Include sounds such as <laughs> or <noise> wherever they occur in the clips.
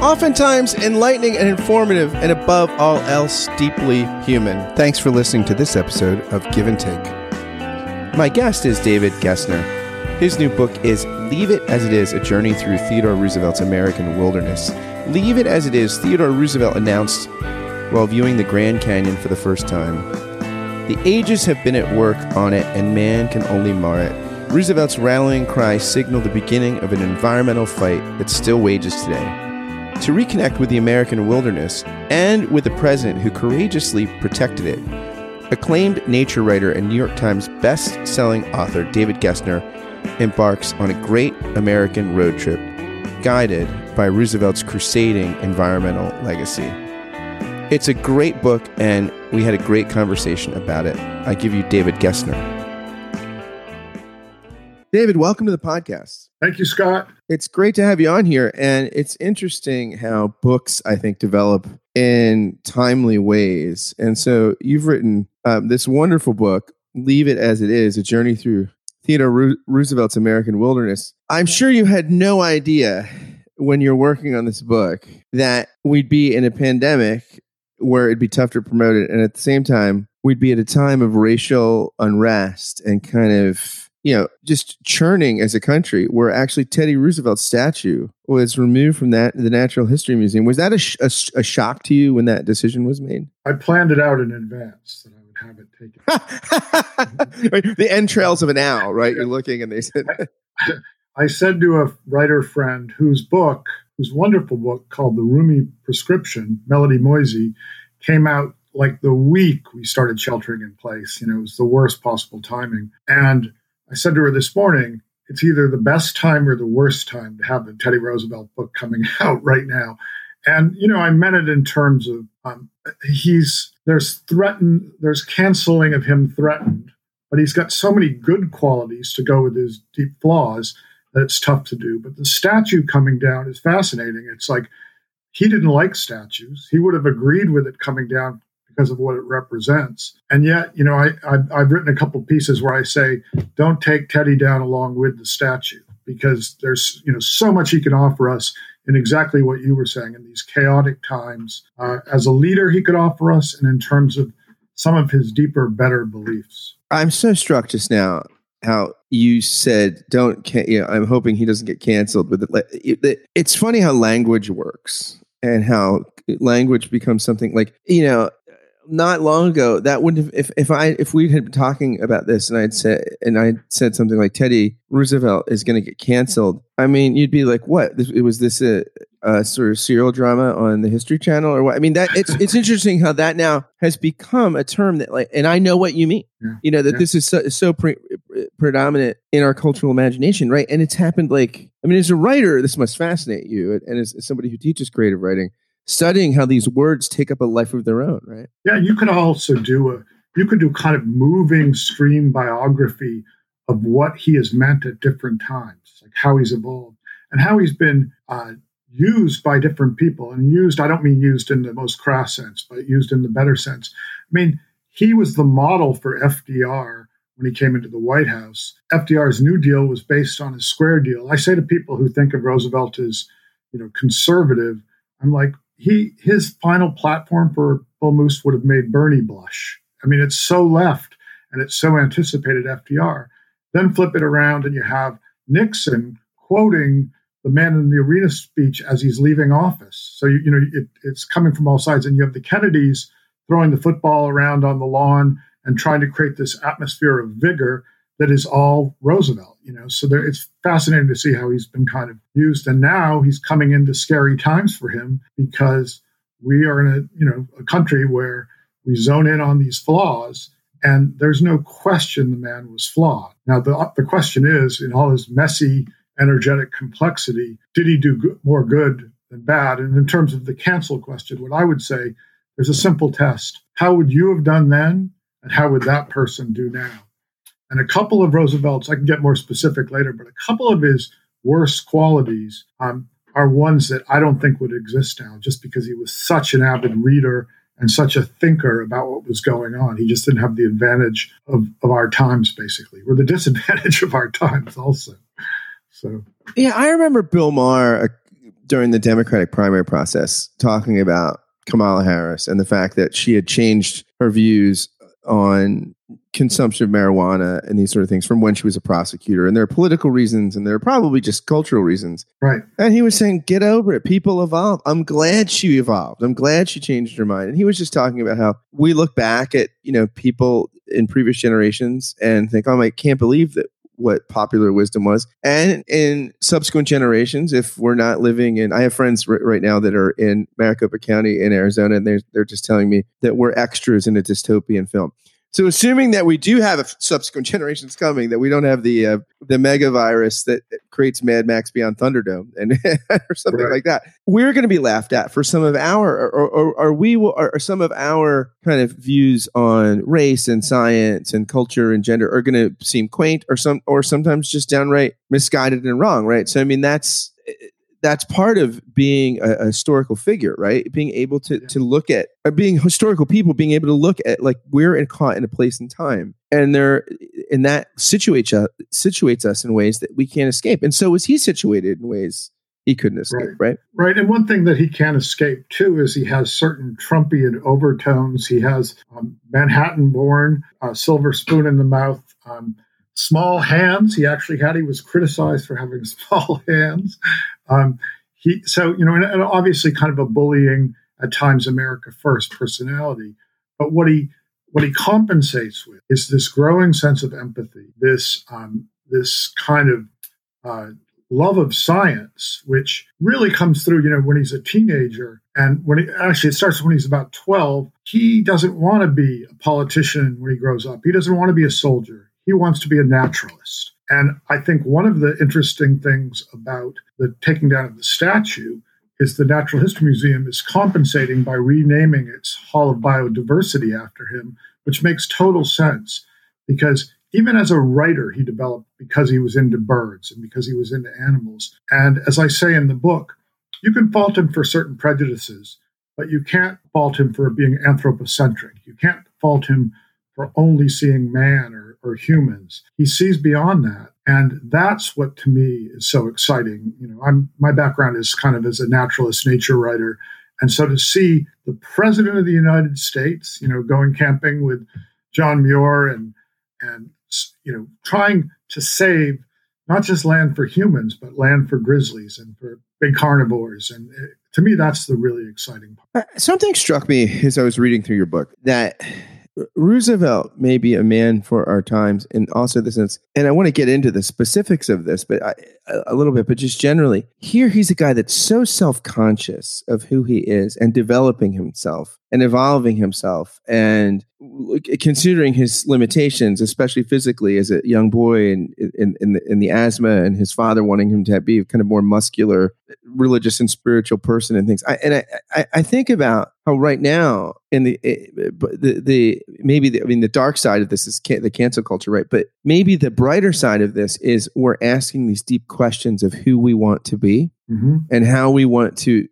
oftentimes enlightening and informative, and above all else, deeply human. Thanks for listening to this episode of Give and Take. My guest is David Gessner. His new book is Leave It As It Is A Journey Through Theodore Roosevelt's American Wilderness. Leave It As It Is, Theodore Roosevelt announced while viewing the Grand Canyon for the first time. The ages have been at work on it, and man can only mar it. Roosevelt's rallying cry signaled the beginning of an environmental fight that still wages today. To reconnect with the American wilderness and with the president who courageously protected it, acclaimed nature writer and New York Times best-selling author David Gessner embarks on a great American road trip guided by Roosevelt's crusading environmental legacy. It's a great book, and we had a great conversation about it. I give you David Gessner. David, welcome to the podcast. Thank you, Scott. It's great to have you on here. And it's interesting how books, I think, develop in timely ways. And so you've written um, this wonderful book, Leave It As It Is A Journey Through Theodore Roosevelt's American Wilderness. I'm sure you had no idea when you're working on this book that we'd be in a pandemic where it'd be tough to promote it. And at the same time, we'd be at a time of racial unrest and kind of you know, just churning as a country, where actually Teddy Roosevelt's statue was removed from that the Natural History Museum. Was that a, sh- a, sh- a shock to you when that decision was made? I planned it out in advance that I would have it taken. <laughs> the entrails of an owl, right? You're looking, and they said. I, <laughs> I said to a writer friend whose book, whose wonderful book called The Rumi Prescription, Melody Moezzi, came out like the week we started sheltering in place. You know, it was the worst possible timing. And I said to her this morning, it's either the best time or the worst time to have the Teddy Roosevelt book coming <laughs> out right now. And, you know, I meant it in terms of um, he's, there's threatened, there's canceling of him threatened, but he's got so many good qualities to go with his deep flaws that it's tough to do. But the statue coming down is fascinating. It's like he didn't like statues. He would have agreed with it coming down because of what it represents. And yet, you know, I, I've, written a couple pieces where I say, don't take Teddy down along with the statue because there's, you know, so much he can offer us in exactly what you were saying in these chaotic times. Uh, as a leader, he could offer us, and in terms of some of his deeper, better beliefs. I'm so struck just now how you said don't can- you know i'm hoping he doesn't get canceled but it it's funny how language works and how language becomes something like you know not long ago that wouldn't have if, if I if we had been talking about this and I'd said and I said something like Teddy Roosevelt is going to get canceled. I mean, you'd be like, "What? This, was this a, a, sort of serial drama on the History Channel or what?" I mean, that it's it's interesting how that now has become a term that like, and I know what you mean. Yeah. You know that yeah. this is so, so pre- predominant in our cultural imagination, right? And it's happened like, I mean, as a writer, this must fascinate you, and as, as somebody who teaches creative writing studying how these words take up a life of their own, right? Yeah, you could also do a you could do kind of moving stream biography of what he has meant at different times, like how he's evolved and how he's been uh, used by different people. And used, I don't mean used in the most crass sense, but used in the better sense. I mean, he was the model for FDR when he came into the White House. FDR's New Deal was based on a square deal. I say to people who think of Roosevelt as, you know, conservative, I'm like, he his final platform for Bull Moose would have made Bernie blush. I mean, it's so left and it's so anticipated FDR. Then flip it around and you have Nixon quoting the man in the arena speech as he's leaving office. So you, you know it, it's coming from all sides, and you have the Kennedys throwing the football around on the lawn and trying to create this atmosphere of vigor that is all Roosevelt, you know. So there, it's fascinating to see how he's been kind of used, and now he's coming into scary times for him because we are in a you know a country where we zone in on these flaws, and there's no question the man was flawed. Now the the question is, in all his messy, energetic complexity, did he do good, more good than bad? And in terms of the cancel question, what I would say, there's a simple test: How would you have done then? And how would that person do now? And a couple of Roosevelt's, I can get more specific later, but a couple of his worst qualities um, are ones that I don't think would exist now, just because he was such an avid reader and such a thinker about what was going on. He just didn't have the advantage of, of our times, basically. We're the <laughs> disadvantage of our times, also. So, yeah, I remember Bill Maher uh, during the Democratic primary process talking about Kamala Harris and the fact that she had changed her views on consumption of marijuana and these sort of things from when she was a prosecutor. And there are political reasons and there are probably just cultural reasons. Right. And he was saying, get over it. People evolve. I'm glad she evolved. I'm glad she changed her mind. And he was just talking about how we look back at, you know, people in previous generations and think, oh, I can't believe that what popular wisdom was. And in subsequent generations, if we're not living in, I have friends r- right now that are in Maricopa County in Arizona, and they're, they're just telling me that we're extras in a dystopian film. So, assuming that we do have subsequent <laughs> generations coming, that we don't have the uh, the mega virus that, creates Mad Max Beyond Thunderdome and <laughs> or something right. like that, we're going to be laughed at for some of our or, or, or we will, or some of our kind of views on race and science and culture and gender are going to seem quaint or some or sometimes just downright misguided and wrong, right? So, I mean, that's that's part of being a, a, historical figure, right? Being able to yeah. to look at uh, being historical people, being able to look at like we're in, caught in a place and time, and there, and that situates uh, situates us in ways that we can't escape. And so was he situated in ways he couldn't escape, right? Right. right. And one thing that he can't escape too is he has certain Trumpian overtones. He has um, Manhattan born, uh, silver spoon in the mouth. Um, small hands. He actually had. He was criticized for having <laughs> small hands. Um, he so you know, and, and, obviously kind of a bullying at times America first personality. But what he what he compensates with is this growing sense of empathy, this um, this kind of uh, love of science, which really comes through, you know, when he's a teenager. And when he actually it starts when he's about 12, he doesn't want to be a politician when he grows up. He doesn't want to be a soldier. He wants to be a naturalist. And I think one of the interesting things about the taking down of the statue is the Natural History Museum is compensating by renaming its Hall of Biodiversity after him, which makes total sense because even as a writer, he developed because he was into birds and because he was into animals. And as I say in the book, you can fault him for certain prejudices, but you can't fault him for being anthropocentric. You can't fault him for only seeing man or or humans. He sees beyond that. And that's what to me is so exciting. You know, I'm my background is kind of as a naturalist nature writer. And so to see the president of the United States, you know, going camping with John Muir and and you know, trying to save not just land for humans, but land for grizzlies and for big carnivores. And it, to me, that's the really exciting part. Uh, something struck me as I was reading through your book that Roosevelt may be a man for our times, and also the sense, and I want to get into the specifics of this, but I, a little bit, but just generally, here he's a guy that's so self conscious of who he is and developing himself and evolving himself and considering his limitations, especially physically as a young boy and in, in, the, in the asthma and his father wanting him to be a kind of more muscular, religious and spiritual person and things. I, and I, I, I think about how right now in the, eh, the, the, maybe the, I mean, the dark side of this is the cancel culture, right? But maybe the brighter side of this is we're asking these deep questions of who we want to be mm-hmm. and how we want to,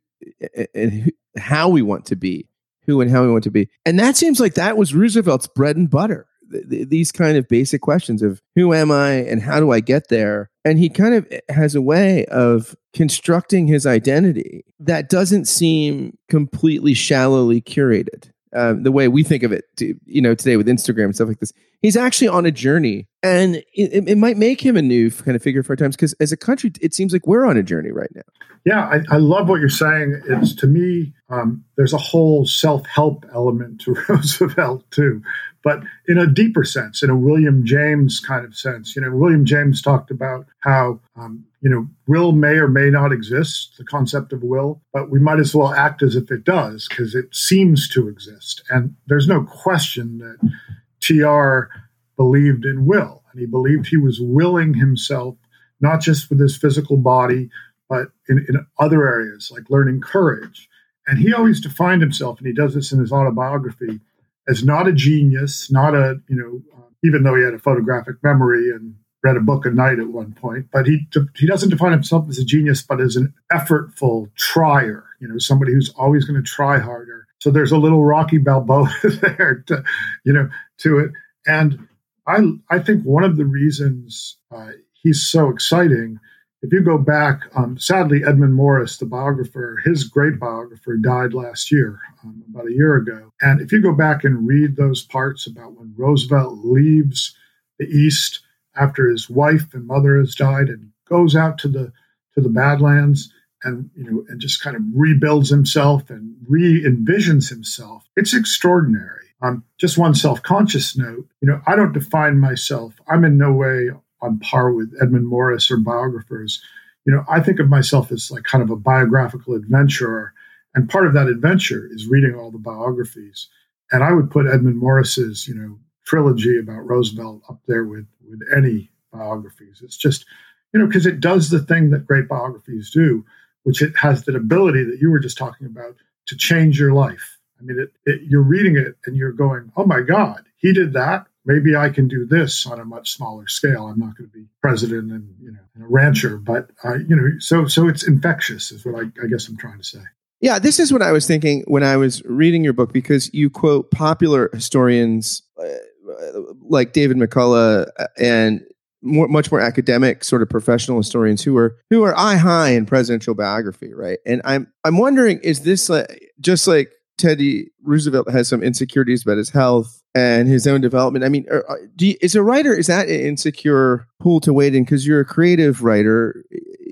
and how we want to be who and how we want to be. And that seems like that was Roosevelt's bread and butter. these kind of basic questions of who am I and how do I get there? And he kind of has a way of constructing his identity that doesn't seem completely shallowly curated. Um, the way we think of it, you know, today with Instagram and stuff like this, he's actually on a journey, and it, it might make him a new kind of figure for our times. Because as a country, it seems like we're on a journey right now. Yeah, I, I love what you're saying. It's to me, um, there's a whole self help element to <laughs> Roosevelt too, but in a deeper sense, in a William James kind of sense. You know, William James talked about how um, you know will may or may not exist, the concept of will, but we might as well act as if it does because it seems to exist, and there's no question that Tr believed in will, and he believed he was willing himself not just with his physical body but in, in other areas like learning courage. And he always defined himself, and he does this in his autobiography, as not a genius, not a, you know, even though he had a photographic memory and read a book a night at one point, but he he doesn't define himself as a genius, but as an effortful trier. You know, somebody who's always going to try harder. So there's a little Rocky Balboa <laughs> there, to, you know, to it. And I I think one of the reasons uh, he's so exciting. If you go back, um, sadly, Edmund Morris, the biographer, his great biographer, died last year, um, about a year ago. And if you go back and read those parts about when Roosevelt leaves the East after his wife and mother has died and goes out to the to the Badlands and you know and just kind of rebuilds himself and re-envisions himself. It's extraordinary. Um, just one self-conscious note you know i don't define myself. I'm in no way on par with edmund morris or biographers. You know i think of myself as like kind of a biographical adventurer and part of that adventure is reading all the biographies. And i would put edmund morris's you know trilogy about roosevelt up there with with any biographies. It's just, you know, because it does the thing that great biographies do, which it has that ability that you were just talking about to change your life. I mean, it, it, you're reading it and you're going, oh my God, he did that. Maybe I can do this on a much smaller scale. I'm not going to be president and you know and a rancher, but you know, so so it's infectious, is what I, I guess I'm trying to say. Yeah, this is what I was thinking when I was reading your book because you quote popular historians uh, like David McCullough uh, and more, much more academic sort of professional historians who are who are eye high in presidential biography, right? And I'm I'm wondering, is this like, just like Teddy Roosevelt has some insecurities about his health and his own development? I mean, are, you, is a writer is that an insecure pool to wade in because you're a creative writer?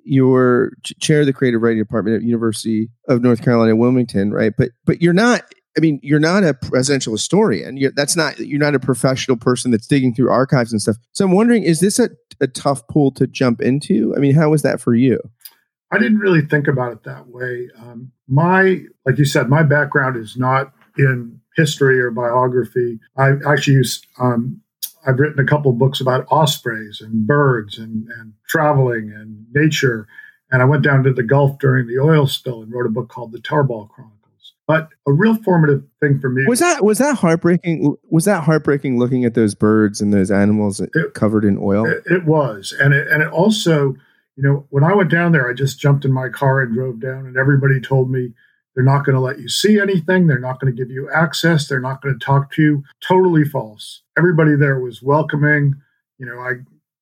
You're chair of the creative writing department at University of North Carolina, Wilmington, right? But but you're not I mean, you're not a presidential historian. You're, that's not you're not a professional person that's digging through archives and stuff. So I'm wondering, is this a, a tough pool to jump into? I mean, how was that for you? I didn't really think about it that way. Um, my, like you said, my background is not in history or biography. I actually use, um, I've written a couple books about ospreys and birds and, and traveling and nature. And I went down to the Gulf during the oil spill and wrote a book called The Tarball Chronicles but a real formative thing for me was that was that heartbreaking. Was that heartbreaking looking at those birds and those animals it, covered in oil? It, it, was, and it, and it also, you know, when I went down there, I just jumped in my car and drove down, and everybody told me they're not going to let you see anything. They're not going to give you access. They're not going to talk to you. Totally false. Everybody there was welcoming. You know, I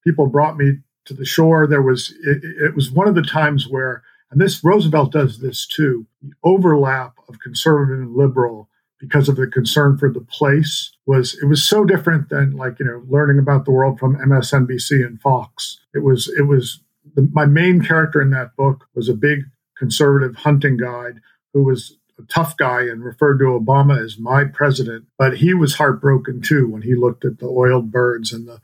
people brought me to the shore. There was it, it was one of the times where and this Roosevelt does this too. The overlap of conservative and liberal because of the concern for the place was it was so different than like you know learning about the world from MSNBC and Fox. It was it was the, my main character in that book was a big conservative hunting guide who was a tough guy and referred to Obama as my president, but he was heartbroken too when he looked at the oiled birds and the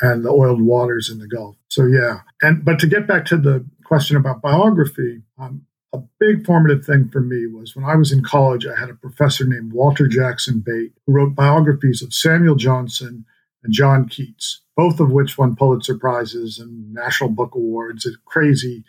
and the oiled waters in the Gulf. So yeah, and but to get back to the question about biography, um, a big formative thing for me was when I was in college, I had a professor named Walter Jackson Bate who wrote biographies of Samuel Johnson and John Keats, both of which won Pulitzer Prizes and National Book Awards, a crazy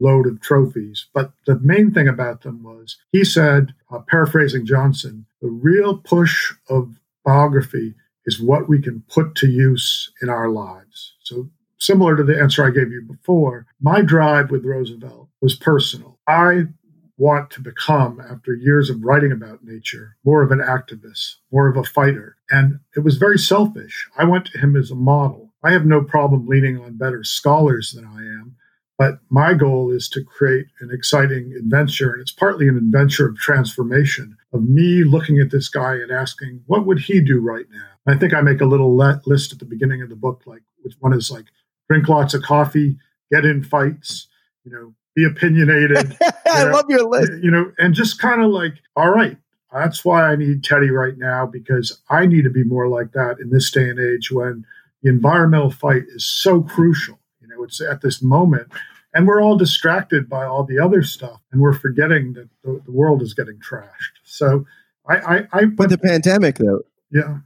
load of trophies. But the main thing about them was he said, uh, paraphrasing Johnson, the real push of biography is what we can put to use in our lives. So similar to the answer I gave you before, my drive with Roosevelt was personal. I want to become, after years of writing about nature, more of an activist, more of a fighter. And it was very selfish. I went to him as a model. I have no problem leaning on better scholars than I am, but my goal is to create an exciting adventure. And it's partly an adventure of transformation, of me looking at this guy and asking, what would he do right now? I think I make a little list at the beginning of the book, like which one is like drink lots of coffee, get in fights, you know, be opinionated. <laughs> I know, love your list. You know, and just kind of like, all right, that's why I need Teddy right now because I need to be more like that in this day and age when the environmental fight is so crucial. You know, it's at this moment, and we're all distracted by all the other stuff, and we're forgetting that the, the world is getting trashed. So, I, I, I but the pandemic though, yeah,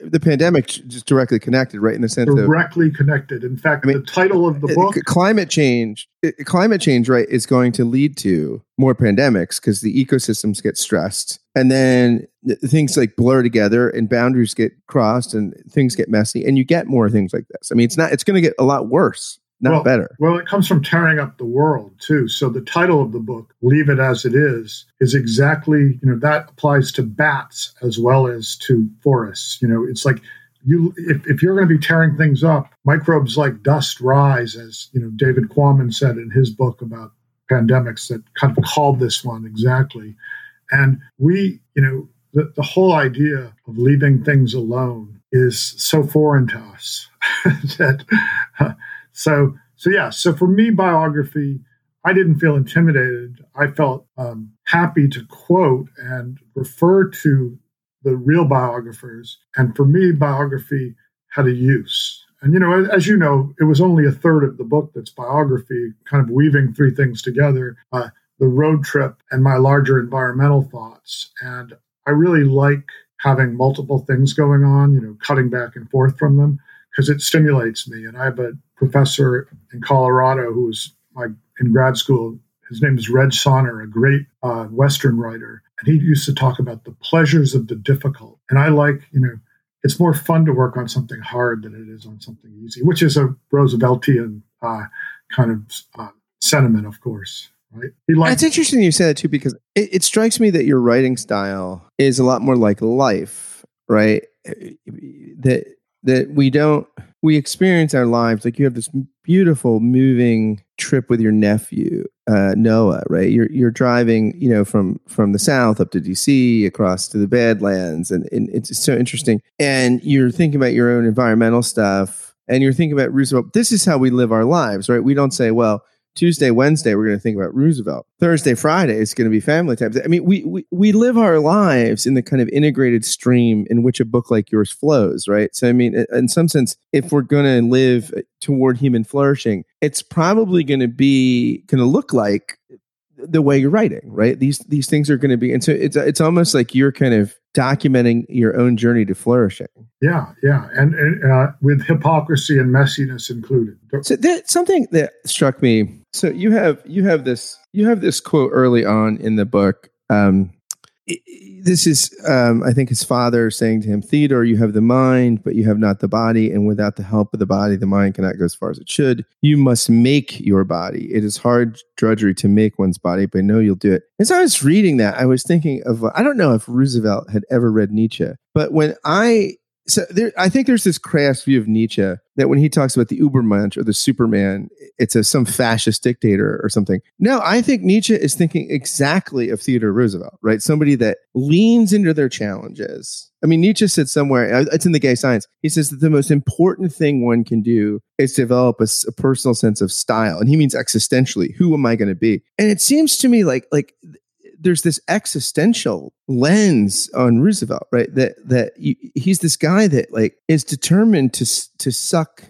the pandemic just directly connected, right? In the sense of. directly of, connected. In fact, I mean, the title of the book, climate change, climate change, right, is going to lead to more pandemics because the ecosystems get stressed, and then things like blur together, and boundaries get crossed, and things get messy, and you get more things like this. I mean, it's not. It's going to get a lot worse not well, better. Well, it comes from tearing up the world too. So the title of the book, "Leave It as It Is," is exactly you know that applies to bats as well as to forests. You know, it's like you if, if you're going to be tearing things up, microbes like dust rise, as you know David Quammen said in his book about pandemics that kind of called this one exactly. And we, you know, the, the whole idea of leaving things alone is so foreign to us <laughs> that. Uh, so, so yeah. So for me, biography, I didn't feel intimidated. I felt um, happy to quote and refer to the real biographers. And for me, biography had a use. And you know, as you know, it was only a third of the book that's biography, kind of weaving three things together: uh, the road trip and my larger environmental thoughts. And I really like having multiple things going on. You know, cutting back and forth from them because it stimulates me. And I have a professor in Colorado who was my in grad school. His name is Reg Saner, a great uh, Western writer, and he used to talk about the pleasures of the difficult. And I like, you know, it's more fun to work on something hard than it is on something easy, which is a Rooseveltian uh, kind of uh, sentiment, of course. Right? He liked- it's interesting you say that too, because it, it strikes me that your writing style is a lot more like life, right? That that we don't we experience our lives like you have this beautiful moving trip with your nephew uh, Noah right? You're you're driving you know from from the south up to DC across to the Badlands and, and it's so interesting. And you're thinking about your own environmental stuff and you're thinking about Roosevelt. This is how we live our lives right? We don't say well Tuesday, Wednesday, we're going to think about Roosevelt. Thursday, Friday, it's going to be family time. I mean, we, we we live our lives in the kind of integrated stream in which a book like yours flows, right? So, I mean, in some sense, if we're going to live toward human flourishing, it's probably going to be going to look like the way you're writing, right? These these things are going to be, and so it's it's almost like you're kind of documenting your own journey to flourishing. Yeah, yeah, and, and uh, with hypocrisy and messiness included. So that something that struck me. So you have you have this you have this quote early on in the book. Um, this is, um, I think, his father saying to him, Theodore, you have the mind, but you have not the body. And without the help of the body, the mind cannot go as far as it should. You must make your body. It is hard drudgery to make one's body, but I know you'll do it. As I was reading that, I was thinking of, I don't know if Roosevelt had ever read Nietzsche, but when I so there, I think there's this crass view of Nietzsche that when he talks about the Ubermensch or the Superman, it's a some fascist dictator or something. No, I think Nietzsche is thinking exactly of Theodore Roosevelt, right? Somebody that leans into their challenges. I mean, Nietzsche said somewhere, uh, it's in the gay science. He says that the most important thing one can do is develop a, a personal sense of style, and he means existentially. Who am I going to be? And it seems to me like like there's this existential lens on Roosevelt, right? That that you, he's this guy that like is determined to to suck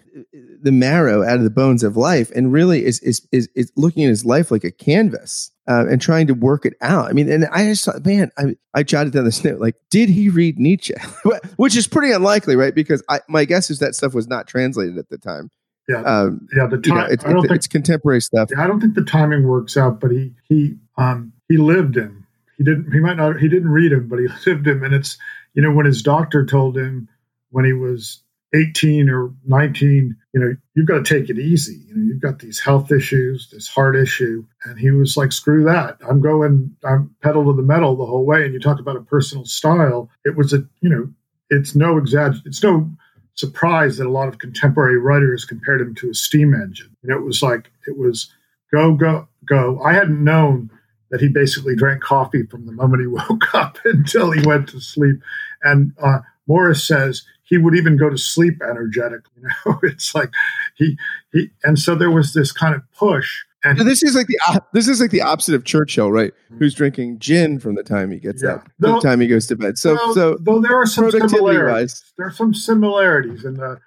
the marrow out of the bones of life, and really is is is, is looking at his life like a canvas. Uh, and trying to work it out. I mean, and I just thought, man, I, I jotted down this note, like, did he read Nietzsche? <laughs> Which is pretty unlikely, right? Because I, my guess is that stuff was not translated at the time. Yeah, um, yeah. The time, you know, it's, I don't it's, think, it's contemporary stuff. I don't think the timing works out, but he he um, he lived him. He didn't. He might not. He didn't read him, but he <laughs> lived him. And it's you know when his doctor told him when he was 18 or 19, you know, you've got to take it easy. You know, you've got these health issues, this heart issue. And he was like, screw that. I'm going, I'm pedal to the metal the whole way. And you talk about a personal style. It was a, you know, it's no exaggeration. It's no surprise that a lot of contemporary writers compared him to a steam engine. You know, it was like, it was go, go, go. I hadn't known that he basically drank coffee from the moment he <laughs> woke up until he went to sleep. And uh, Morris says he would even go to sleep energetic. <laughs> You know, it's like he he. And so there was this kind of push. And so this is like the this is like the opposite of Churchill, right? Mm-hmm. Who's drinking gin from the time he gets yeah. up, though, the time he goes to bed. So, well, so though there are some similarities, wise. there are some similarities in the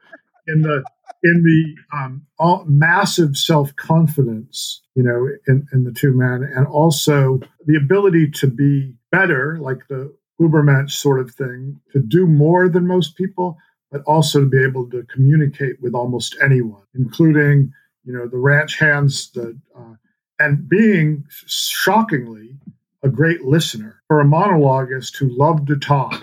in the in the um, all, massive self confidence, you know, in, in the two men, and also the ability to be better, like the Ubermensch sort of thing to do more than most people, but also to be able to communicate with almost anyone, including you know the ranch hands, the uh, and being shockingly a great listener for a monologuist who loved to talk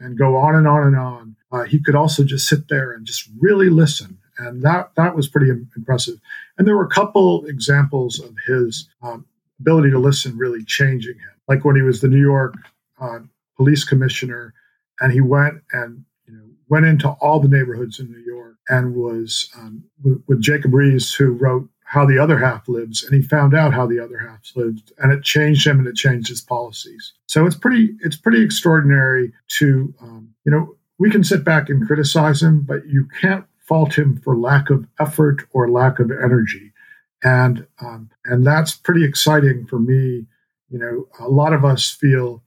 and go on and on and on. Uh, he could also just sit there and just really listen, and that that was pretty impressive. And there were a couple examples of his um, ability to listen really changing him, like when he was the New York uh, police commissioner, and he went and you know went into all the neighborhoods in New York and was um, with, with Jacob Riis, who wrote how the other half lives and he found out how the other half lived and it changed him and it changed his policies. So it's pretty it's pretty extraordinary to um, you know we can sit back and criticize him but you can't fault him for lack of effort or lack of energy and um, and that's pretty exciting for me you know a lot of us feel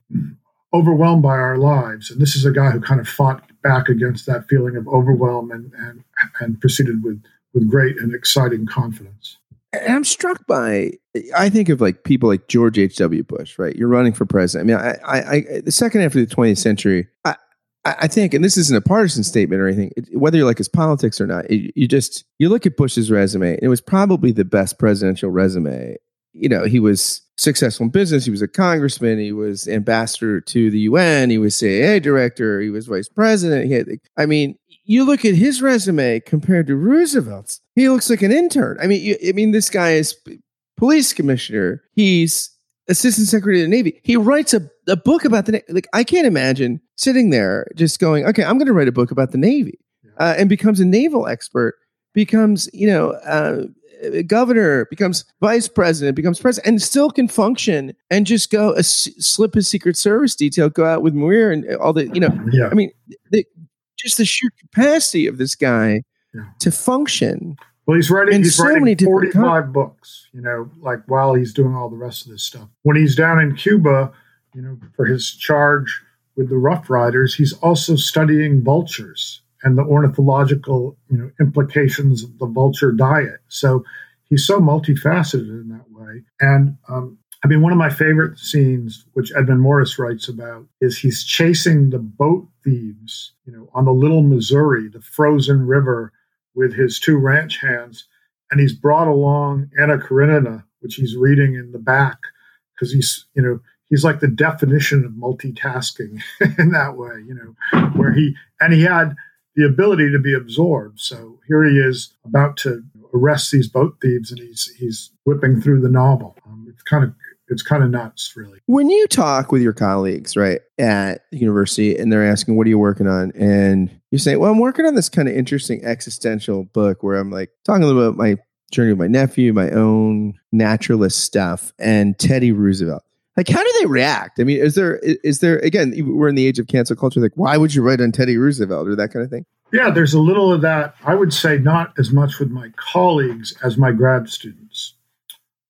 overwhelmed by our lives and this is a guy who kind of fought back against that feeling of overwhelm and and, and proceeded with with great and exciting confidence. And I'm struck by, I think of like people like George H.W. Bush, right? You're running for president. I mean, I, I, I the second half of the 20th century, I think, and this isn't a partisan statement or anything, whether you like his politics or not, you just, you look at Bush's resume, it was probably the best presidential resume. You know, he was successful in business. He was a congressman. He was ambassador to the UN. He was CIA director. He was vice president. Had, I mean, you look at his resume compared to Roosevelt's, he looks like an intern. I mean, you, I mean, this guy is police commissioner. He's assistant secretary of the Navy. He writes a, a book about the Navy. Like, I can't imagine sitting there just going, okay, I'm going to write a book about the Navy uh, and becomes a naval expert, becomes, you know, uh, governor, becomes vice president, becomes president, and still can function and just go uh, slip his Secret Service detail, go out with Muir and all the, you know, yeah. I mean, the, just the sheer capacity of this guy yeah. to function. Well, he's writing. He's so writing forty-five books. You know, like while he's doing all the rest of this stuff. When he's down in Cuba, you know, for his charge with the Rough Riders, he's also studying vultures and the ornithological, you know, implications of the vulture diet. So he's so multifaceted in that way. And um, I mean, one of my favorite scenes, which Edmund Morris writes about, is he's chasing the boat thieves, you know, on the Little Missouri, the frozen river, with his two ranch hands, and he's brought along Anna Karenina, which he's reading in the back, because he's, you know, he's like the definition of multitasking <laughs> in that way, you know, where he and he had the ability to be absorbed. So here he is about to arrest these boat thieves, and he's he's whipping through the novel. Um, it's kind of it's kind of nuts, really. When you talk with your colleagues, right, at the university, and they're asking, "What are you working on?" and you say, "Well, I'm working on this kind of interesting existential book where I'm like talking a little about my journey with my nephew, my own naturalist stuff, and Teddy Roosevelt." Like, how do they react? I mean, is there is there again? We're in the age of cancel culture. Like, why would you write on Teddy Roosevelt or that kind of thing? Yeah, there's a little of that. I would say not as much with my colleagues as my grad students,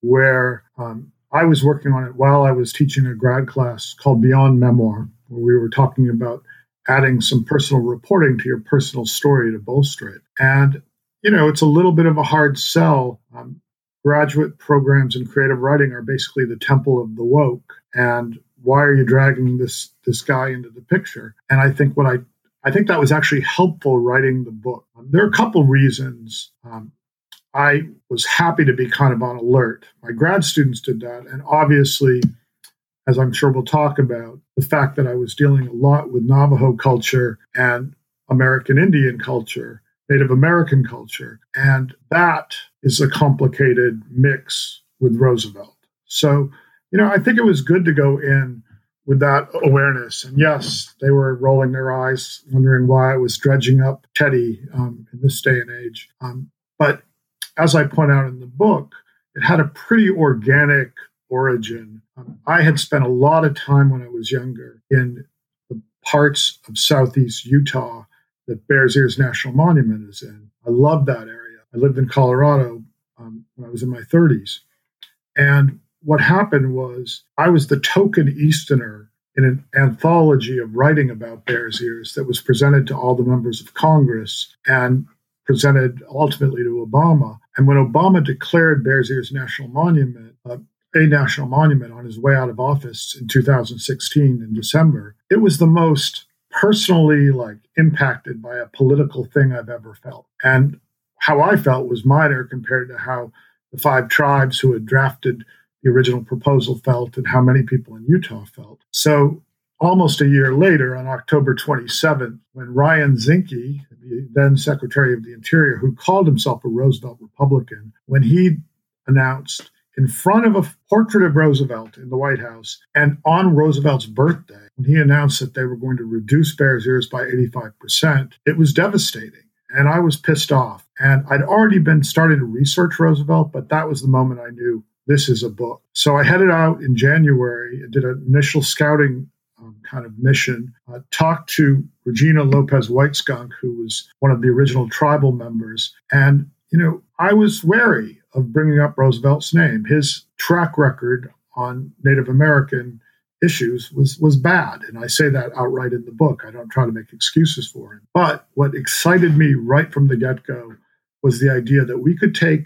where um, I was working on it while I was teaching a grad class called Beyond Memoir, where we were talking about adding some personal reporting to your personal story to bolster it. And, you know, it's a little bit of a hard sell. Um, graduate programs in creative writing are basically the temple of the woke. And why are you dragging this this guy into the picture? And I think what I I think that was actually helpful writing the book. There are a couple reasons. Um, I was happy to be kind of on alert. My grad students did that. And obviously, as I'm sure we'll talk about, the fact that I was dealing a lot with Navajo culture and American Indian culture, Native American culture. And that is a complicated mix with Roosevelt. So, you know, I think it was good to go in with that awareness. And yes, they were rolling their eyes, wondering why I was dredging up Teddy um, in this day and age. Um, but as I point out in the book, it had a pretty organic origin. Um, I had spent a lot of time when I was younger in the parts of southeast Utah that Bears Ears National Monument is in. I loved that area. I lived in Colorado um, when I was in my 30s. And what happened was I was the token Easterner in an anthology of writing about Bears Ears that was presented to all the members of Congress. And presented ultimately to Obama. And when Obama declared Bears Ears National Monument, uh, a national monument on his way out of office in 2016 in December, it was the most personally like impacted by a political thing I've ever felt. And how I felt was minor compared to how the five tribes who had drafted the original proposal felt and how many people in Utah felt. So almost a year later, on October 27th, when Ryan Zinke, the then Secretary of the Interior, who called himself a Roosevelt Republican, when he announced in front of a portrait of Roosevelt in the White House and on Roosevelt's birthday, when he announced that they were going to reduce Bears Ears by 85%, it was devastating. And I was pissed off. And I'd already been starting to research Roosevelt, but that was the moment I knew this is a book. So I headed out in January and did an initial scouting um, kind of mission, uh, talked to Regina Lopez Whiteskunk, who was one of the original tribal members. And, you know, I was wary of bringing up Roosevelt's name. His track record on Native American issues was was bad and i say that outright in the book i don't try to make excuses for him but what excited me right from the get-go was the idea that we could take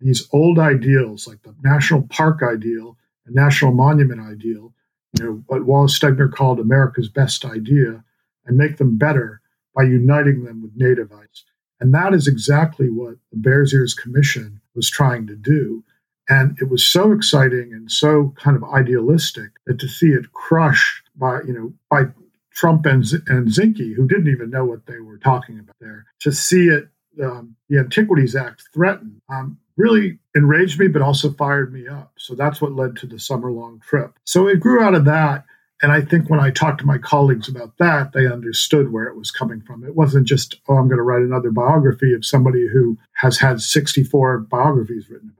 these old ideals like the national park ideal and national monument ideal you know what wallace stegner called america's best idea and make them better by uniting them with nativites. And that is exactly what the bears ears commission was trying to do. And it was so exciting and so kind of idealistic that to see it crushed by, you know, by Trump and, and Zinke, who didn't even know what they were talking about there, to see it, um, the Antiquities Act threatened, um, really enraged me, but also fired me up. So that's what led to the summer long trip. So it grew out of that. And I think when I talked to my colleagues about that, they understood where it was coming from. It wasn't just, oh, I'm going to write another biography of somebody who has had 64 biographies written.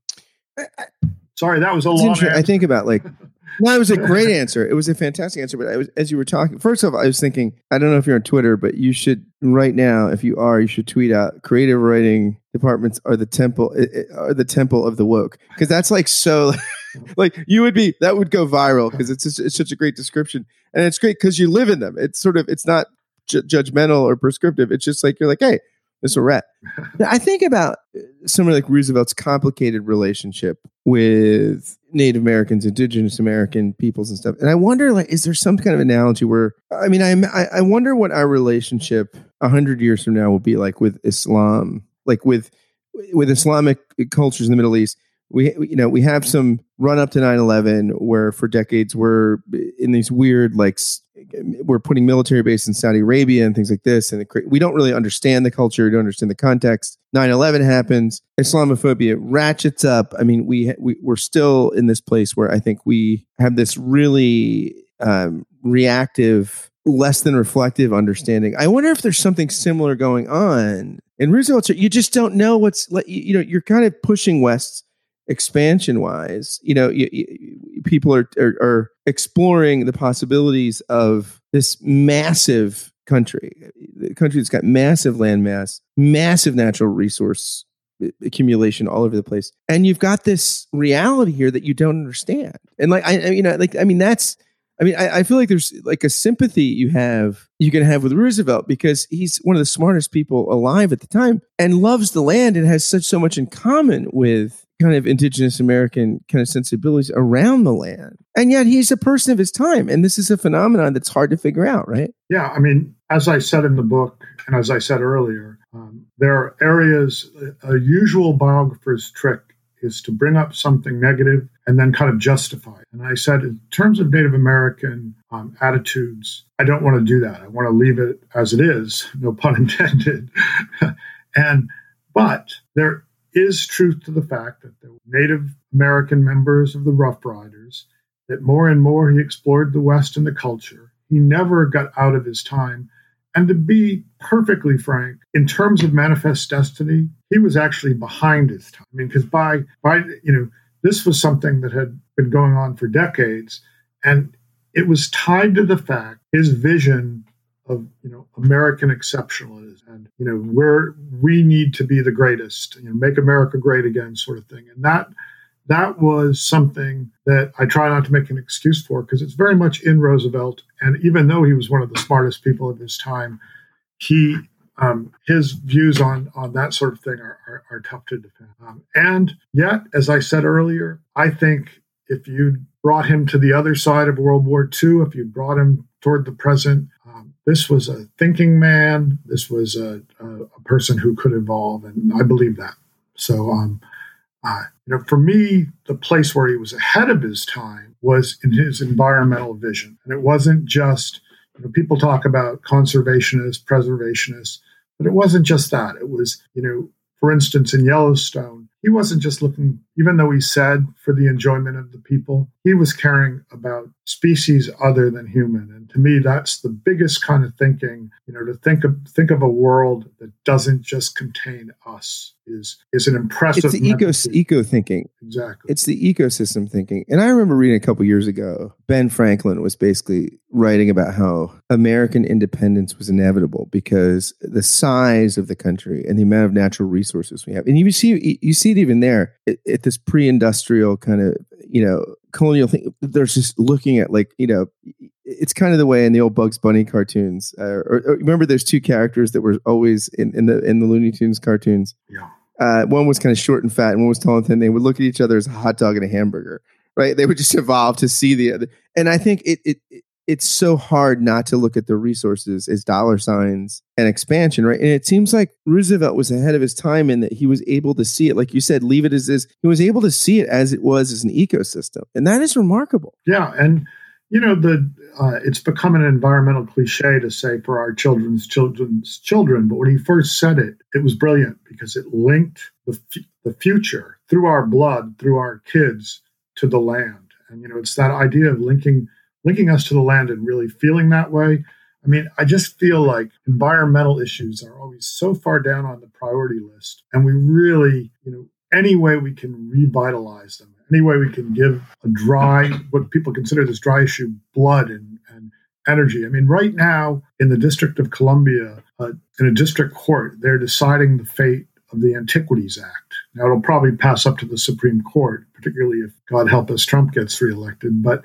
Sorry, that was a long. Answer. I think about like. <laughs> No, it was a great answer. It was a fantastic answer. But I was, as you were talking, first off, I was thinking, I don't know if you're on Twitter, but you should right now, if you are, you should tweet out creative writing departments are the temple are the temple of the woke because that's like so. <laughs> like you would be that would go viral because it's just, it's such a great description and it's great because you live in them. It's sort of it's not ju- judgmental or prescriptive. It's just like you're like, hey, this a rat. <laughs> I think about uh, someone like Roosevelt's complicated relationship with Native Americans, Indigenous American peoples, and stuff. And I wonder, like, is there some kind of analogy where? I mean, I I wonder what our relationship a hundred years from now will be like with Islam, like with with Islamic cultures in the Middle East. We, you know, we have some run up to 9-11 where for decades we're in these weird like we're putting military base in Saudi Arabia and things like this. And we don't really understand the culture, we don't understand the context. 9 11 happens, Islamophobia ratchets up. I mean, we, we, we're still in this place where I think we have this really um, reactive, less than reflective understanding. I wonder if there's something similar going on in Roosevelt. You just don't know what's, you know, you're kind of pushing West expansion wise you know you, you, people are, are, are exploring the possibilities of this massive country the country that's got massive landmass massive natural resource uh, accumulation all over the place and you've got this reality here that you don't understand. And like i, I you know like i mean that's I mean, I, I, feel like there's like a sympathy you have, you can have with Roosevelt because he's one of the smartest people alive at the time and loves the land and has such so much in common with kind of indigenous American kind of sensibilities around the land. And yet he's a person of his time. And this is a phenomenon that's hard to figure out, right? Yeah. I mean, as I said in the book, and as I said earlier, um, there are areas, a usual biographer's trick is to bring up something negative and then kind of justify it. And I said, in terms of Native American um, attitudes, I don't want to do that. I want to leave it as it is, no pun <laughs> intended. <laughs> and, but there is truth to the fact that the Native American members of the Rough Riders, that more and more he explored the West and the culture. He never got out of his time. And to be perfectly frank, in terms of manifest destiny, he was actually behind his time. I mean, because by by you know, this was something that had been going on for decades, and it was tied to the fact his vision of you know American exceptionalism and you know where we need to be the greatest, you know, make America great again, sort of thing. And that that was something that I try not to make an excuse for because it's very much in Roosevelt. And even though he was one of the smartest people of his time, he um, his views on on that sort of thing are, are, are tough to defend. Um, and yet, as I said earlier, I think if you brought him to the other side of World War II, if you brought him toward the present, um, this was a thinking man. This was a, a, a, person who could evolve, and I believe that. So, um, uh, you know, for me, the place where he was ahead of his time was in his environmental vision, and it wasn't just you know people talk about conservationists, preservationists, but it wasn't just that. It was you know, for instance, in Yellowstone, he wasn't just looking, even though he said for the enjoyment of the people, he was caring about species other than human. And to me, that's the biggest kind of thinking, you know, to think of think of a world that doesn't just contain us is is an impressive. It's the eco eco thinking. Exactly. It's the ecosystem thinking. And I remember reading a couple years ago, Ben Franklin was basically writing about how American independence was inevitable because the size of the country and the amount of natural resources we have. And you see you see it even there at, at this pre-industrial kind of, you know, colonial thing. They're just looking at like, you know, it's kind of the way in the old Bugs Bunny cartoons. Uh, or, or, remember, there's two characters that were always in, in the in the Looney Tunes cartoons. Yeah. Uh, one was kind of short and fat, and one was tall and thin. They would look at each other as a hot dog and a hamburger, right? They would just evolve to see the other. And I think it, it, it it's so hard not to look at the resources as dollar signs and expansion, right? And it seems like Roosevelt was ahead of his time in that he was able to see it, like you said, leave it as is. He was able to see it as it was as an ecosystem, and that is remarkable. Yeah, and you know the uh, it's become an environmental cliche to say for our children's children's children, but when he first said it, it was brilliant because it linked the f- the future through our blood, through our kids to the land, and you know it's that idea of linking linking us to the land and really feeling that way. I mean, I just feel like environmental issues are always so far down on the priority list, and we really, you know, any way we can revitalize them, any way we can give a dry, what people consider this dry issue, blood and, and energy. I mean, right now in the District of Columbia, uh, in a district court, they're deciding the fate of the Antiquities Act. Now, it'll probably pass up to the Supreme Court, particularly if, God help us, Trump gets reelected. But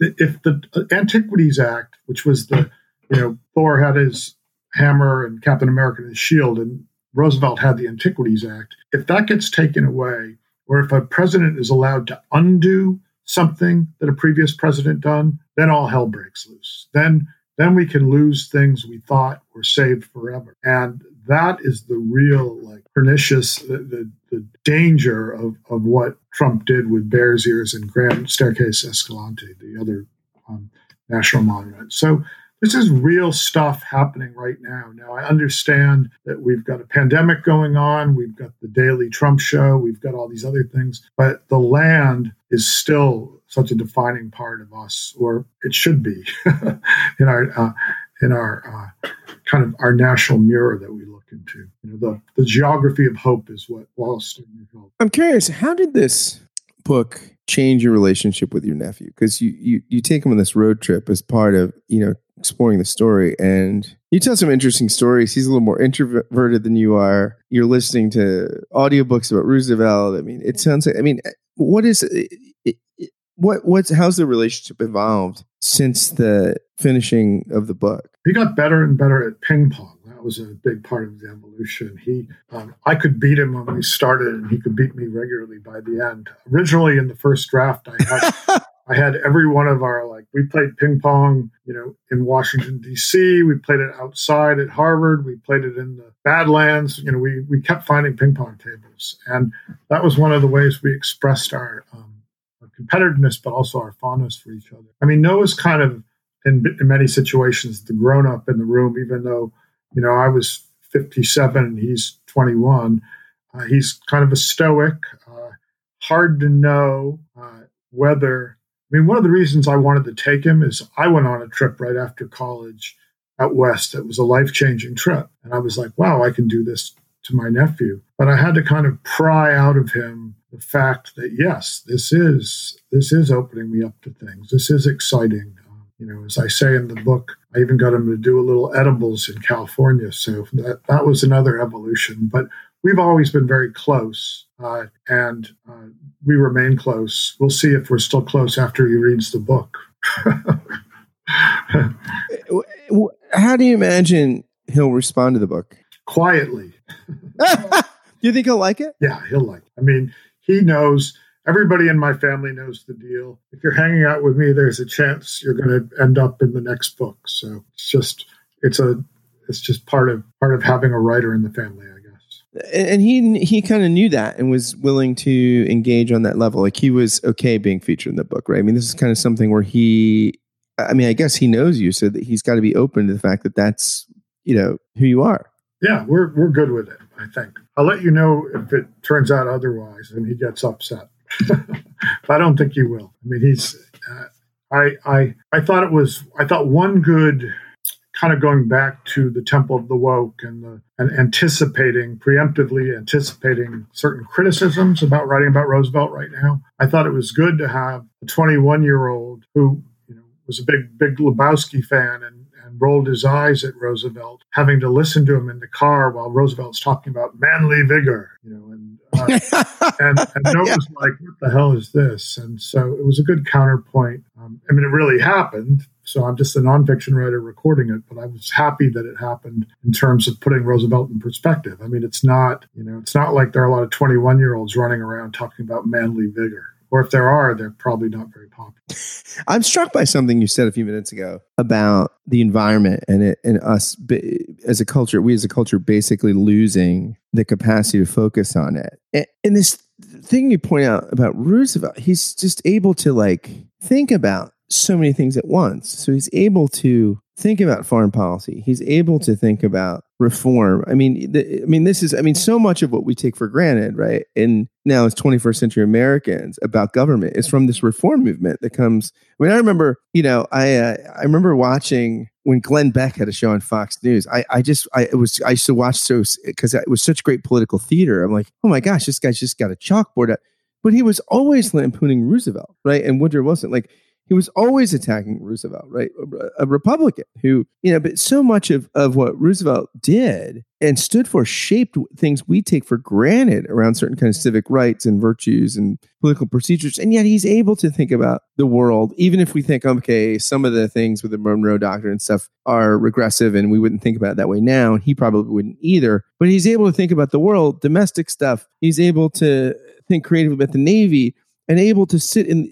if the Antiquities Act, which was the, you know, Thor had his hammer and Captain America his shield, and Roosevelt had the Antiquities Act, if that gets taken away, or if a president is allowed to undo something that a previous president done, then all hell breaks loose. Then then we can lose things we thought were saved forever. And that is the real like pernicious the, the, the danger of, of what Trump did with Bears Ears and Grand Staircase Escalante, the other um, national monument. So this is real stuff happening right now. Now, I understand that we've got a pandemic going on, we've got the daily Trump show, we've got all these other things, but the land is still such a defining part of us, or it should be <laughs> in our uh, in our uh, kind of our national mirror that we look into. You know, the the geography of hope is what Stegner called. I'm curious, how did this book change your relationship with your nephew? Because you you you take him on this road trip as part of you know exploring the story and you tell some interesting stories he's a little more introverted than you are you're listening to audiobooks about roosevelt i mean it sounds like i mean what is it, it, what what's how's the relationship evolved since the finishing of the book he got better and better at ping pong that was a big part of the evolution. He, um, I could beat him when we started, and he could beat me regularly by the end. Originally, in the first draft, I had <laughs> I had every one of our like we played ping pong, you know, in Washington D.C. We played it outside at Harvard. We played it in the Badlands. You know, we we kept finding ping pong tables, and that was one of the ways we expressed our, um, our competitiveness, but also our fondness for each other. I mean, Noah's kind of in, in many situations the grown up in the room, even though you know I was 57 and he's 21. Uh, he's kind of a stoic. Uh, hard to know uh, whether I mean, one of the reasons I wanted to take him is I went on a trip right after college out west. It was a life changing trip. And I was like, wow, I can do this to my nephew. But I had to kind of pry out of him the fact that yes, this is this is opening me up to things. This is exciting. You know, as I say in the book, I even got him to do a little edibles in California. So that that was another evolution. But we've always been very close, uh, and uh, we remain close. We'll see if we're still close after he reads the book. <laughs> How do you imagine he'll respond to the book? Quietly. <laughs> do you think he'll like it? Yeah, he'll like it. I mean, he knows everybody in my family knows the deal. If you're hanging out with me, there's a chance you're going to end up in the next book. So it's just it's a it's just part of part of having a writer in the family, I guess. And he he kind of knew that and was willing to engage on that level. Like he was okay being featured in the book, right? I mean, this is kind of something where he, I mean, I guess he knows you, so that he's got to be open to the fact that that's you know who you are. Yeah, we're we're good with it. I think I'll let you know if it turns out otherwise and he gets upset. But I don't think he will. I mean, he's. Uh, I I I thought it was. I thought one good kind of going back to the Temple of the Woke and the, and anticipating preemptively anticipating certain criticisms about writing about Roosevelt right now. I thought it was good to have a 21 year old who you know was a big big Lebowski fan and and rolled his eyes at Roosevelt, having to listen to him in the car while Roosevelt's talking about manly vigor, you know, and and, and Noah <laughs> yeah. was like, "What the hell is this?" And so it was a good counterpoint. Um, I mean, it really happened. So I'm just a nonfiction writer recording it, but I was happy that it happened in terms of putting Roosevelt in perspective. I mean, it's not, you know, it's not like there are a lot of 21 year olds running around talking about manly vigor or if there are, they're probably not very popular. <laughs> I'm struck by something you said a few minutes ago about the environment and it, and us as a culture. We as a culture basically losing the capacity to focus on it. And, and this thing you point out about Roosevelt, he's just able to like think about so many things at once. So he's able to think about foreign policy. He's able to think about reform. I mean, I mean, this is, I mean, so much of what we take for granted, right? And now as 21st century Americans about government is from this reform movement that comes. I mean, I remember, you know, I uh, I remember watching when Glenn Beck had a show on Fox News. I I just I it was I used to watch so because it was such great political theater. I'm like, oh my gosh, this guy's just got a chalkboard. But he was always lampooning Roosevelt, right? And Woodrow Wilson, like he was always attacking Roosevelt, right? A, a, Republican who, you know, but so much of, of what Roosevelt did and stood for shaped things we take for granted around certain kind of civic rights and virtues and political procedures. And yet he's able to think about the world, even if we think, okay, some of the things with the Monroe Doctrine and stuff are regressive and we wouldn't think about it that way now. And he probably wouldn't either. But he's able to think about the world, domestic stuff. He's able to think creatively about the Navy and able to sit in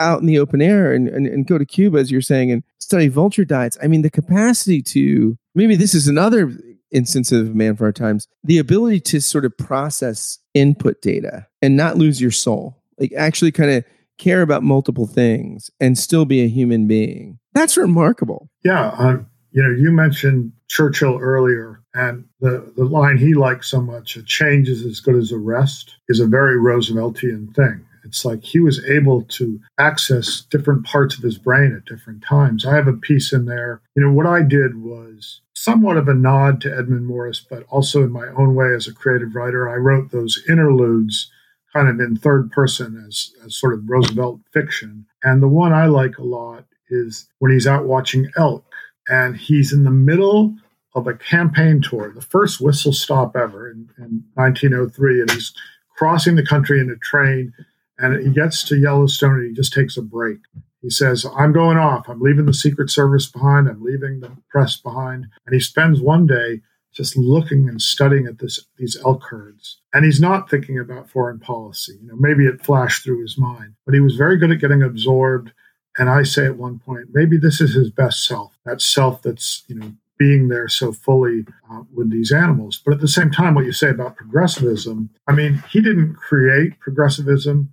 out in the open air and, and, and go to Cuba, as you're saying, and study vulture diets. I mean, the capacity to maybe this is another instance of man for our times the ability to sort of process input data and not lose your soul, like actually kind of care about multiple things and still be a human being. That's remarkable. Yeah. You know, you mentioned Churchill earlier, and the, the line he liked so much, a change is as good as a rest, is a very Rooseveltian thing. It's like he was able to access different parts of his brain at different times. I have a piece in there. You know, what I did was somewhat of a nod to Edmund Morris, but also in my own way as a creative writer, I wrote those interludes kind of in third person as, as sort of Roosevelt fiction. And the one I like a lot is when he's out watching elk and he's in the middle of a campaign tour, the first whistle stop ever in, in 1903, and he's crossing the country in a train and he gets to Yellowstone and he just takes a break. He says, I'm going off. I'm leaving the Secret Service behind. I'm leaving the press behind. And he spends one day just looking and studying at this, these elk herds. And he's not thinking about foreign policy. You know, maybe it flashed through his mind, but he was very good at getting absorbed. And I say at one point, maybe this is his best self, that self that's, you know, being there so fully uh, with these animals. But at the same time, what you say about progressivism, I mean, he didn't create progressivism.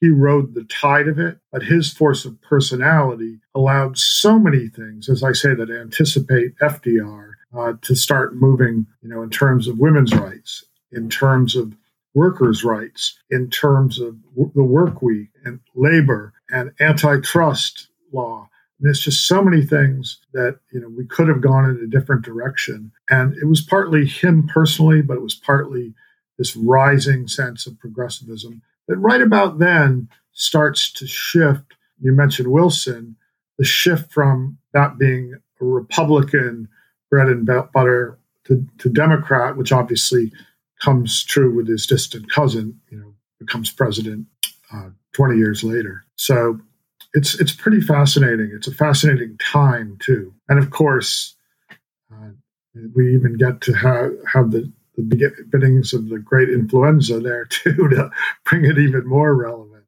He rode the tide of it, but his force of personality allowed so many things, as I say, that anticipate FDR uh, to start moving, you know, in terms of women's rights, in terms of workers' rights, in terms of w- the work week and labor and antitrust law. And it's just so many things that you know we could have gone in a different direction, and it was partly him personally, but it was partly this rising sense of progressivism that right about then starts to shift. You mentioned Wilson, the shift from that being a Republican bread and butter to, to Democrat, which obviously comes true with his distant cousin, you know, becomes president uh, 20 years later. So it's it's pretty fascinating. It's a fascinating time too, and of course, uh, we even get to have have the the beginnings of the great influenza there <laughs> too to bring it even more relevant.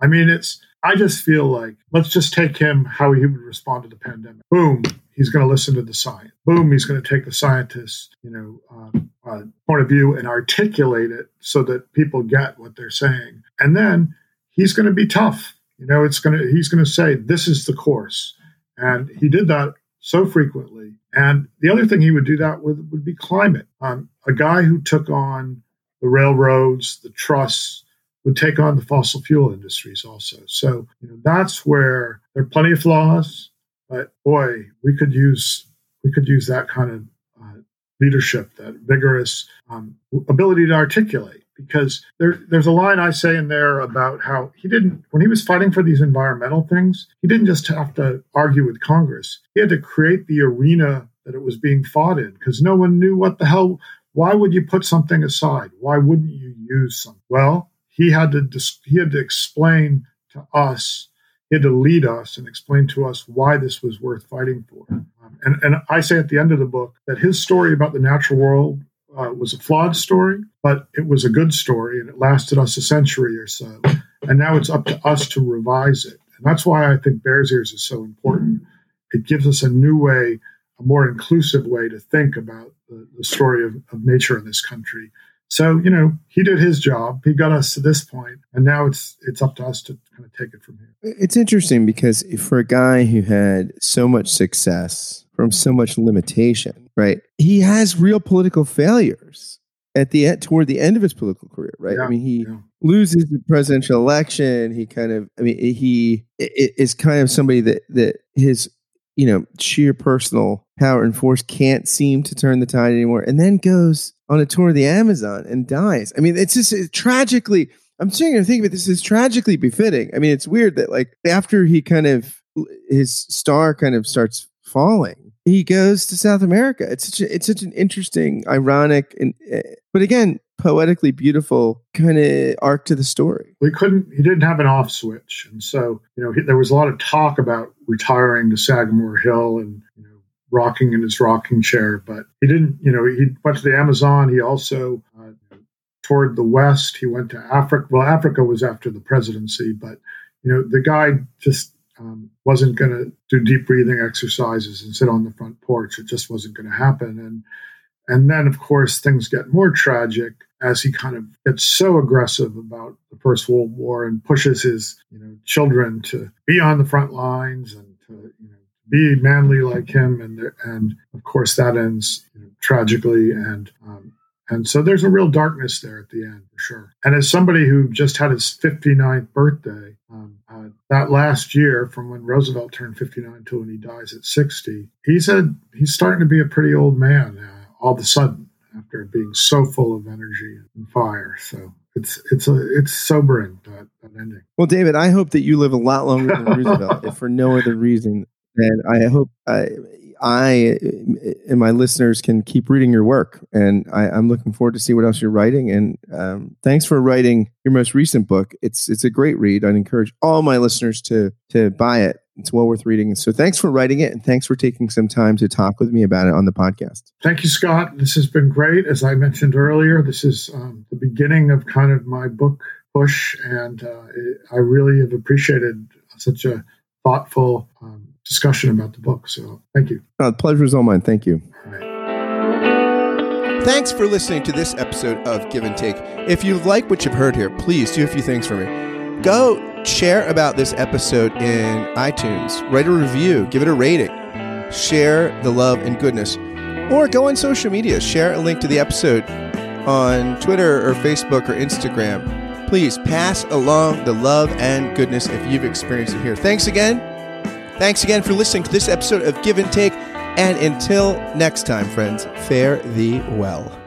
I mean, it's I just feel like let's just take him how he would respond to the pandemic. Boom, he's going to listen to the science. Boom, he's going to take the scientists, you know, um, uh, point of view and articulate it so that people get what they're saying. And then he's going to be tough. You know, it's going to he's going to say this is the course, and he did that so frequently. And the other thing he would do that with would be climate. Um, a guy who took on the railroads, the trusts, would take on the fossil fuel industries also. So you know, that's where there are plenty of flaws, but boy, we could use we could use that kind of uh, leadership, that vigorous um, ability to articulate. Because there, there's a line I say in there about how he didn't, when he was fighting for these environmental things, he didn't just have to argue with Congress. He had to create the arena that it was being fought in because no one knew what the hell. Why would you put something aside? Why wouldn't you use something? Well, he had to he had to explain to us he had to lead us and explain to us why this was worth fighting for um, and, and i say at the end of the book that his story about the natural world uh, was a flawed story but it was a good story and it lasted us a century or so and now it's up to us to revise it and that's why i think bears ears is so important it gives us a new way a more inclusive way to think about the, the story of, of nature in this country so, you know, he did his job. He got us to this point, and now it's it's up to us to kind of take it from here. It's interesting because for a guy who had so much success from so much limitation, right? He has real political failures at the end toward the end of his political career, right? Yeah, I mean, he yeah. loses the presidential election. He kind of, I mean, he is kind of somebody that that his you know, sheer personal power and force can't seem to turn the tide anymore, and then goes on a tour of the Amazon and dies. I mean, it's just tragically. I'm sitting here thinking, but this is tragically befitting. I mean, it's weird that like after he kind of his star kind of starts falling, he goes to South America. It's such a, it's such an interesting, ironic, and uh, but again, poetically beautiful kind of arc to the story. We couldn't. He didn't have an off switch, and so you know he, there was a lot of talk about retiring to Sagamore Hill and you know rocking in his rocking chair, but he didn't. You know, he went to the Amazon. He also uh, toured the West. He went to Africa. Well, Africa was after the presidency, but you know the guy just um, wasn't going to do deep breathing exercises and sit on the front porch. It just wasn't going to happen. And and then, of course, things get more tragic as he kind of gets so aggressive about the First World War and pushes his you know children to be on the front lines and to you know be manly like him. And and of course, that ends you know, tragically. And um, and so there's a real darkness there at the end, for sure. And as somebody who just had his 59th birthday, um, uh, that last year from when Roosevelt turned 59 to when he dies at 60, he said he's starting to be a pretty old man uh, all of a sudden after being so full of energy and fire. So it's it's a, it's sobering that, that ending. Well, David, I hope that you live a lot longer than <laughs> Roosevelt, if for no other reason. And I hope I, I and my listeners can keep reading your work, and I, am looking forward to see what else you're writing. And um, thanks for writing your most recent book. It's it's a great read. I'd encourage all my listeners to to buy it. It's well worth reading. So thanks for writing it, and thanks for taking some time to talk with me about it on the podcast. Thank you, Scott. This has been great. As I mentioned earlier, this is um, the beginning of kind of my book push, and uh, I really have appreciated such a thoughtful um, discussion about the book. So thank you. Uh, the pleasure is all mine. Thank you. Thanks for listening to this episode of Give and Take. If you like what you've heard here, please do a few things for me. Go share about this episode in iTunes, write a review, give it a rating, share the love and goodness, or go on social media, share a link to the episode on Twitter or Facebook or Instagram. Please pass along the love and goodness if you've experienced it here. Thanks again. Thanks again for listening to this episode of Give and Take. And until next time, friends, fare thee well.